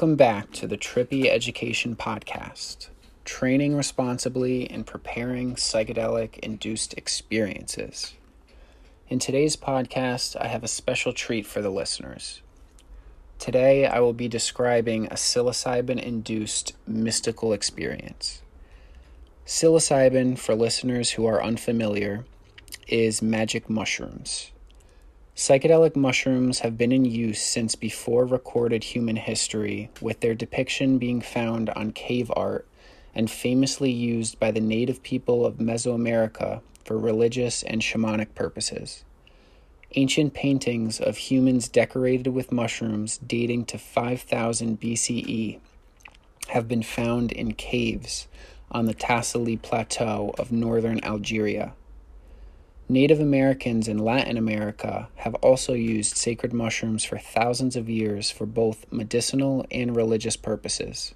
Welcome back to the Trippy Education Podcast, training responsibly and preparing psychedelic induced experiences. In today's podcast, I have a special treat for the listeners. Today, I will be describing a psilocybin induced mystical experience. Psilocybin, for listeners who are unfamiliar, is magic mushrooms. Psychedelic mushrooms have been in use since before recorded human history, with their depiction being found on cave art and famously used by the native people of Mesoamerica for religious and shamanic purposes. Ancient paintings of humans decorated with mushrooms dating to 5000 BCE have been found in caves on the Tassili Plateau of northern Algeria. Native Americans in Latin America have also used sacred mushrooms for thousands of years for both medicinal and religious purposes.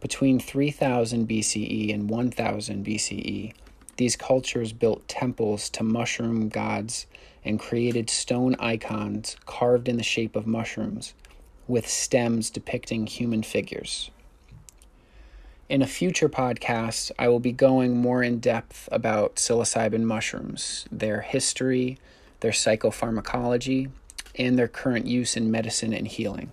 Between 3000 BCE and 1000 BCE, these cultures built temples to mushroom gods and created stone icons carved in the shape of mushrooms, with stems depicting human figures. In a future podcast, I will be going more in depth about psilocybin mushrooms, their history, their psychopharmacology, and their current use in medicine and healing.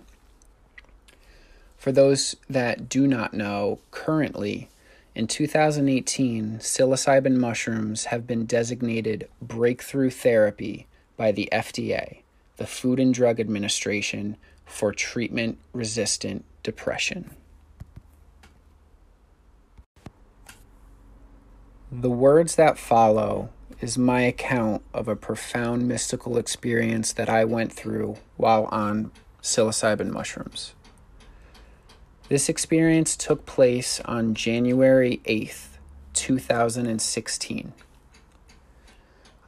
For those that do not know, currently, in 2018, psilocybin mushrooms have been designated breakthrough therapy by the FDA, the Food and Drug Administration, for treatment resistant depression. The words that follow is my account of a profound mystical experience that I went through while on psilocybin mushrooms. This experience took place on January 8th, 2016.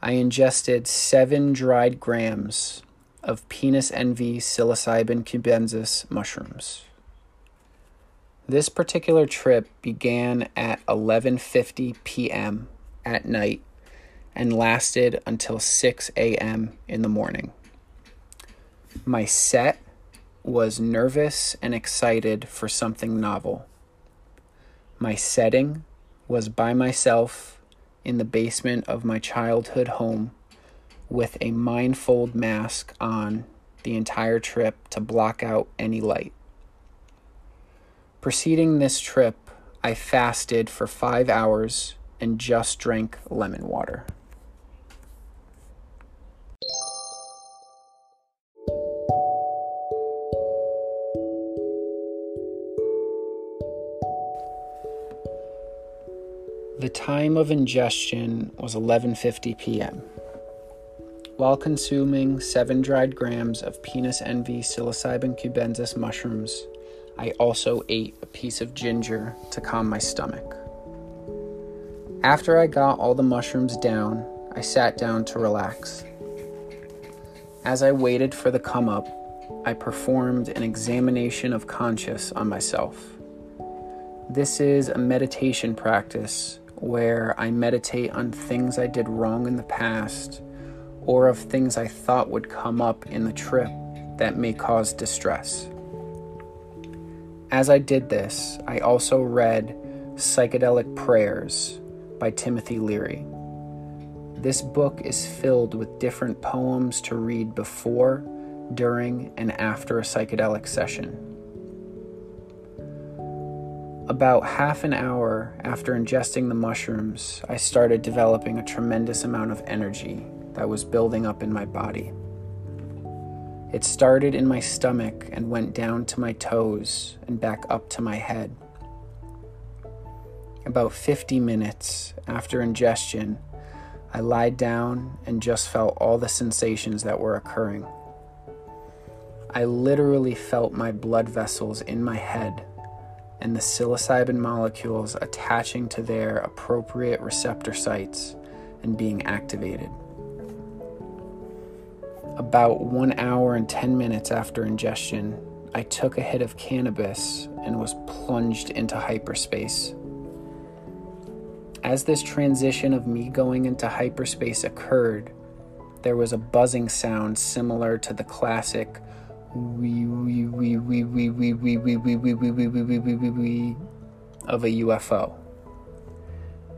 I ingested seven dried grams of penis envy psilocybin cubensis mushrooms. This particular trip began at 11:50 p.m. at night and lasted until 6 a.m. in the morning. My set was nervous and excited for something novel. My setting was by myself in the basement of my childhood home with a mindfold mask on the entire trip to block out any light. Preceding this trip, I fasted for five hours and just drank lemon water. The time of ingestion was 11:50 p.m. While consuming 7 dried grams of penis envy psilocybin cubensis mushrooms, I also ate a piece of ginger to calm my stomach. After I got all the mushrooms down, I sat down to relax. As I waited for the come up, I performed an examination of conscious on myself. This is a meditation practice where I meditate on things I did wrong in the past or of things I thought would come up in the trip that may cause distress. As I did this, I also read Psychedelic Prayers by Timothy Leary. This book is filled with different poems to read before, during, and after a psychedelic session. About half an hour after ingesting the mushrooms, I started developing a tremendous amount of energy that was building up in my body. It started in my stomach and went down to my toes and back up to my head. About 50 minutes after ingestion, I lied down and just felt all the sensations that were occurring. I literally felt my blood vessels in my head and the psilocybin molecules attaching to their appropriate receptor sites and being activated. About one hour and 10 minutes after ingestion, I took a hit of cannabis and was plunged into hyperspace. As this transition of me going into hyperspace occurred, there was a buzzing sound similar to the classic wee wee wee wee wee wee wee wee wee wee wee wee wee wee of a UFO.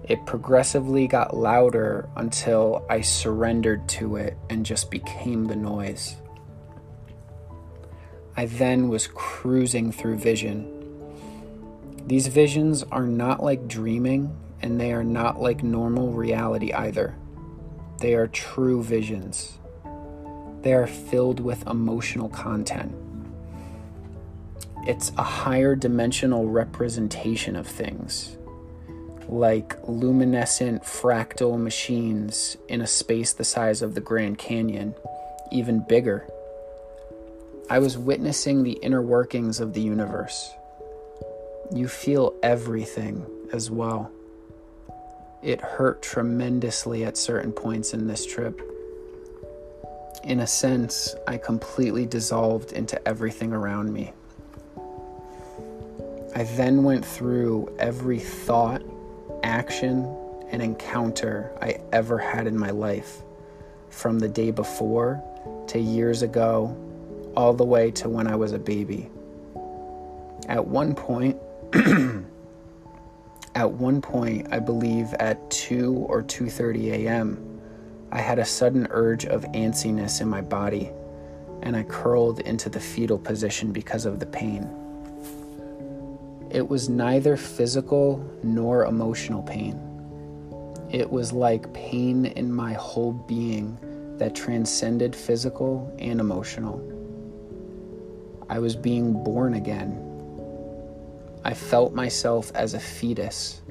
It progressively got louder until I surrendered to it and just became the noise. I then was cruising through vision. These visions are not like dreaming, and they are not like normal reality either. They are true visions. They are filled with emotional content. It's a higher dimensional representation of things like luminescent fractal machines in a space the size of the Grand Canyon, even bigger. I was witnessing the inner workings of the universe. You feel everything as well. It hurt tremendously at certain points in this trip. In a sense, I completely dissolved into everything around me. I then went through every thought action and encounter I ever had in my life, from the day before to years ago, all the way to when I was a baby. At one point, at one point, I believe at 2 or 2:30 a.m., I had a sudden urge of antsiness in my body, and I curled into the fetal position because of the pain. It was neither physical nor emotional pain. It was like pain in my whole being that transcended physical and emotional. I was being born again. I felt myself as a fetus.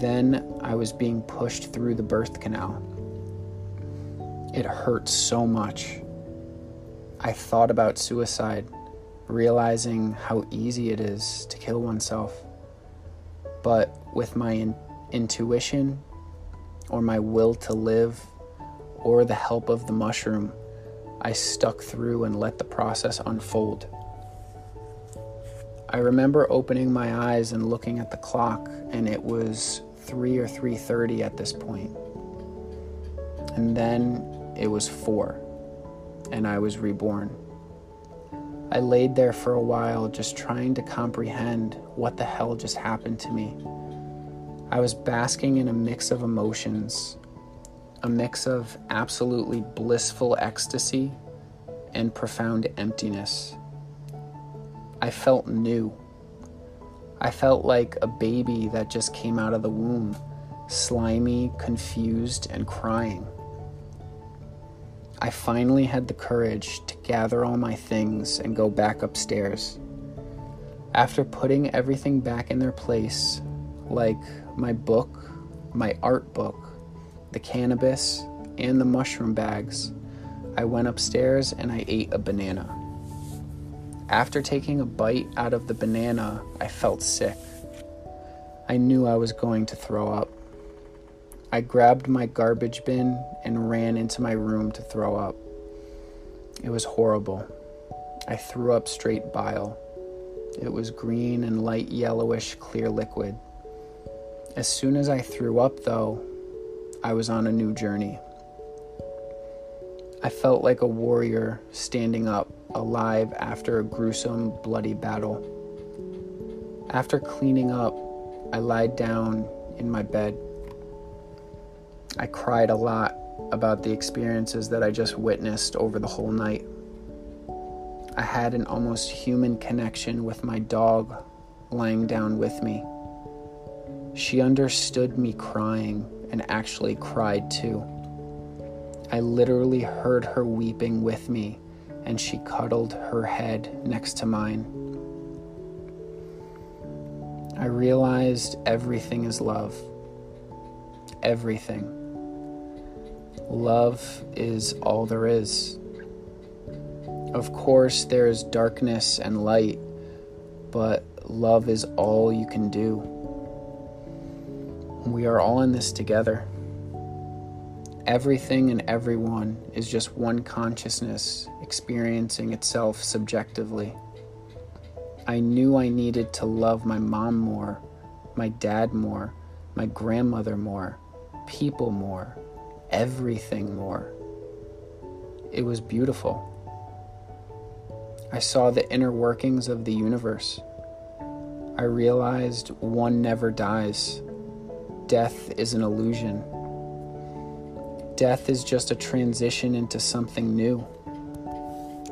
Then I was being pushed through the birth canal. It hurt so much. I thought about suicide realizing how easy it is to kill oneself. But with my in- intuition or my will to live or the help of the mushroom, I stuck through and let the process unfold. I remember opening my eyes and looking at the clock and it was 3 or 3:30 at this point. And then it was 4 and I was reborn. I laid there for a while just trying to comprehend what the hell just happened to me. I was basking in a mix of emotions, a mix of absolutely blissful ecstasy and profound emptiness. I felt new. I felt like a baby that just came out of the womb, slimy, confused, and crying. I finally had the courage to gather all my things and go back upstairs. After putting everything back in their place, like my book, my art book, the cannabis, and the mushroom bags, I went upstairs and I ate a banana. After taking a bite out of the banana, I felt sick. I knew I was going to throw up. I grabbed my garbage bin and ran into my room to throw up. It was horrible. I threw up straight bile. It was green and light yellowish clear liquid. As soon as I threw up, though, I was on a new journey. I felt like a warrior standing up, alive after a gruesome, bloody battle. After cleaning up, I lied down in my bed. I cried a lot about the experiences that I just witnessed over the whole night. I had an almost human connection with my dog lying down with me. She understood me crying and actually cried too. I literally heard her weeping with me, and she cuddled her head next to mine. I realized everything is love. Everything. Love is all there is. Of course, there is darkness and light, but love is all you can do. We are all in this together. Everything and everyone is just one consciousness experiencing itself subjectively. I knew I needed to love my mom more, my dad more, my grandmother more, people more, everything more. It was beautiful. I saw the inner workings of the universe. I realized one never dies. Death is an illusion. Death is just a transition into something new.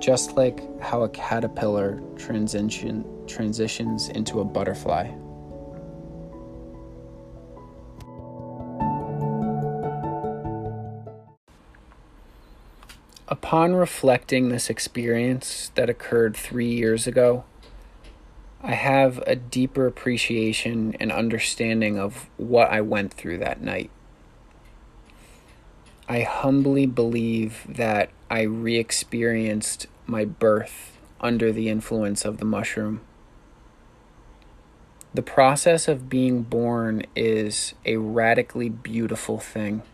Just like how a caterpillar transition, transitions into a butterfly. Upon reflecting this experience that occurred three years ago, I have a deeper appreciation and understanding of what I went through that night. I humbly believe that I re experienced my birth under the influence of the mushroom. The process of being born is a radically beautiful thing.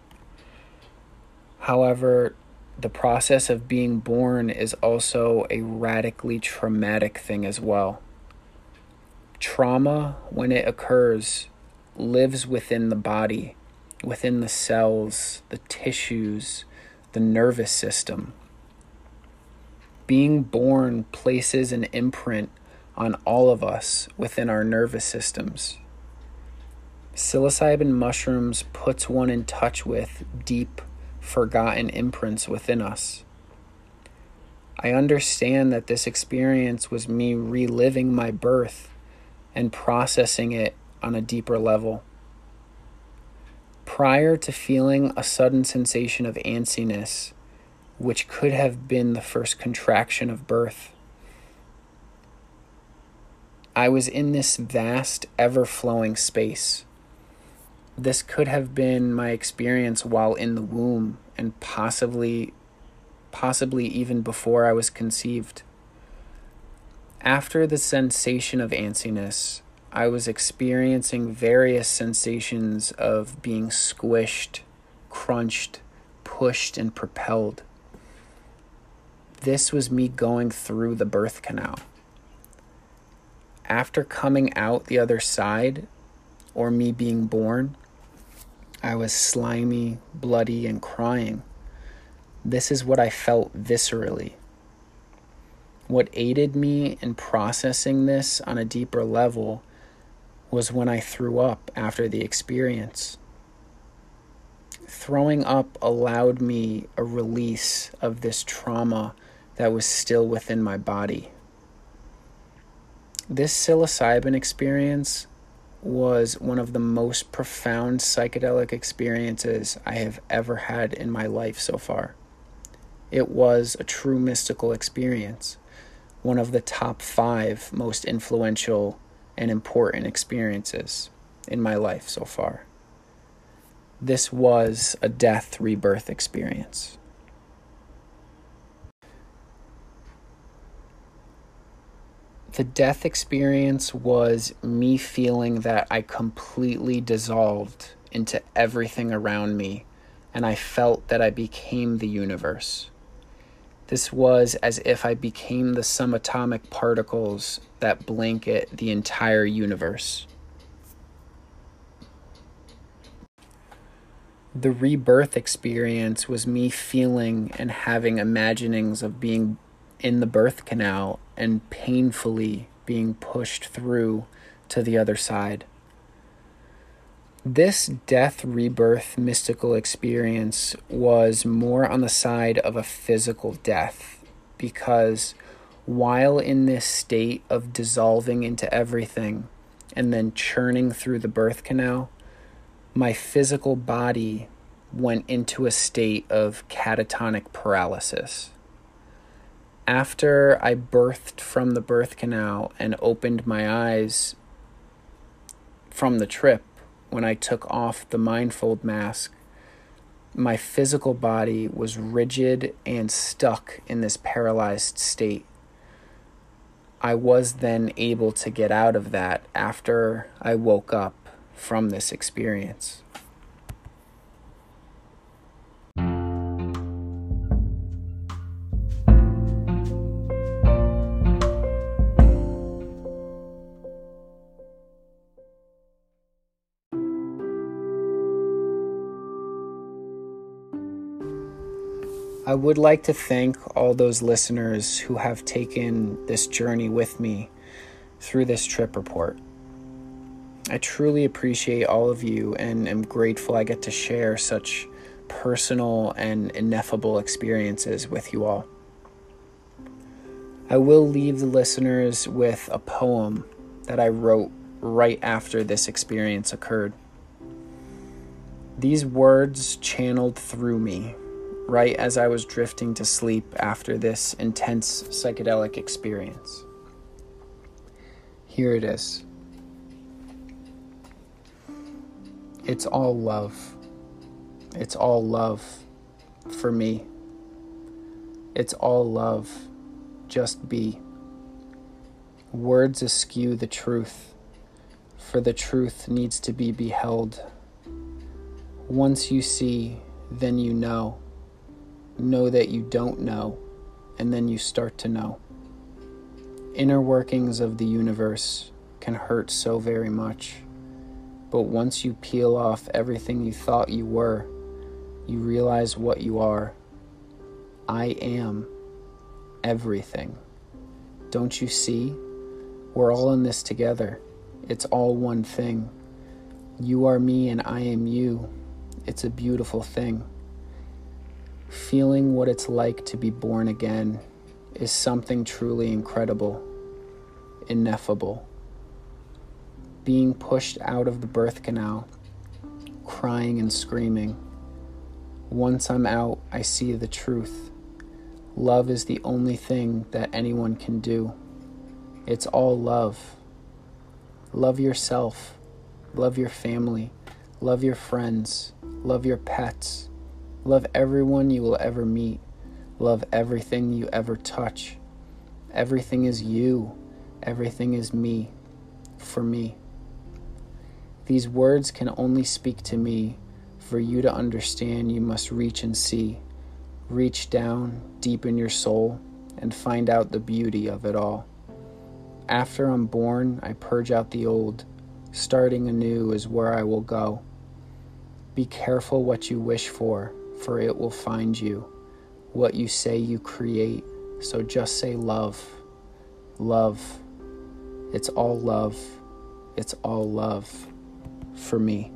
However, the process of being born is also a radically traumatic thing as well. Trauma, when it occurs, lives within the body, within the cells, the tissues, the nervous system. Being born places an imprint on all of us within our nervous systems. Psilocybin mushrooms puts one in touch with deep, forgotten imprints within us. I understand that this experience was me reliving my birth and processing it on a deeper level. Prior to feeling a sudden sensation of antsiness, which could have been the first contraction of birth, I was in this vast, ever flowing space. This could have been my experience while in the womb and possibly possibly even before I was conceived. After the sensation of antsiness, I was experiencing various sensations of being squished, crunched, pushed, and propelled. This was me going through the birth canal. After coming out the other side, or me being born, I was slimy, bloody, and crying. This is what I felt viscerally. What aided me in processing this on a deeper level was when I threw up after the experience. Throwing up allowed me a release of this trauma that was still within my body. This psilocybin experience was one of the most profound psychedelic experiences I have ever had in my life so far. It was a true mystical experience one of the top five most influential and important experiences in my life so far. This was a death rebirth experience. The death experience was me feeling that I completely dissolved into everything around me, and I felt that I became the universe. This was as if I became the subatomic particles that blanket the entire universe. The rebirth experience was me feeling and having imaginings of being in the birth canal and painfully being pushed through to the other side. This death rebirth mystical experience was more on the side of a physical death because while in this state of dissolving into everything and then churning through the birth canal, my physical body went into a state of catatonic paralysis. After I birthed from the birth canal and opened my eyes from the trip, when I took off the mindfold mask, my physical body was rigid and stuck in this paralyzed state. I was then able to get out of that after I woke up from this experience. I would like to thank all those listeners who have taken this journey with me through this trip report. I truly appreciate all of you and am grateful I get to share such personal and ineffable experiences with you all. I will leave the listeners with a poem that I wrote right after this experience occurred. These words channeled through me right as I was drifting to sleep after this intense psychedelic experience. Here it is. It's all love. It's all love for me. It's all love. Just be. Words eschew the truth, for the truth needs to be beheld. Once you see, then you know. Know that you don't know, and then you start to know. Inner workings of the universe can hurt so very much. But once you peel off everything you thought you were, you realize what you are. I am everything. Don't you see? We're all in this together. It's all one thing. You are me and I am you. It's a beautiful thing. Feeling what it's like to be born again is something truly incredible, ineffable being pushed out of the birth canal, crying and screaming. Once I'm out, I see the truth. Love is the only thing that anyone can do. It's all love. Love yourself. Love your family. Love your friends. Love your pets. Love everyone you will ever meet. Love everything you ever touch. Everything is you. Everything is me. For me. These words can only speak to me. For you to understand, you must reach and see. Reach down deep in your soul and find out the beauty of it all. After I'm born, I purge out the old. Starting anew is where I will go. Be careful what you wish for, for it will find you. What you say you create, so just say love. Love. It's all love. It's all love for me.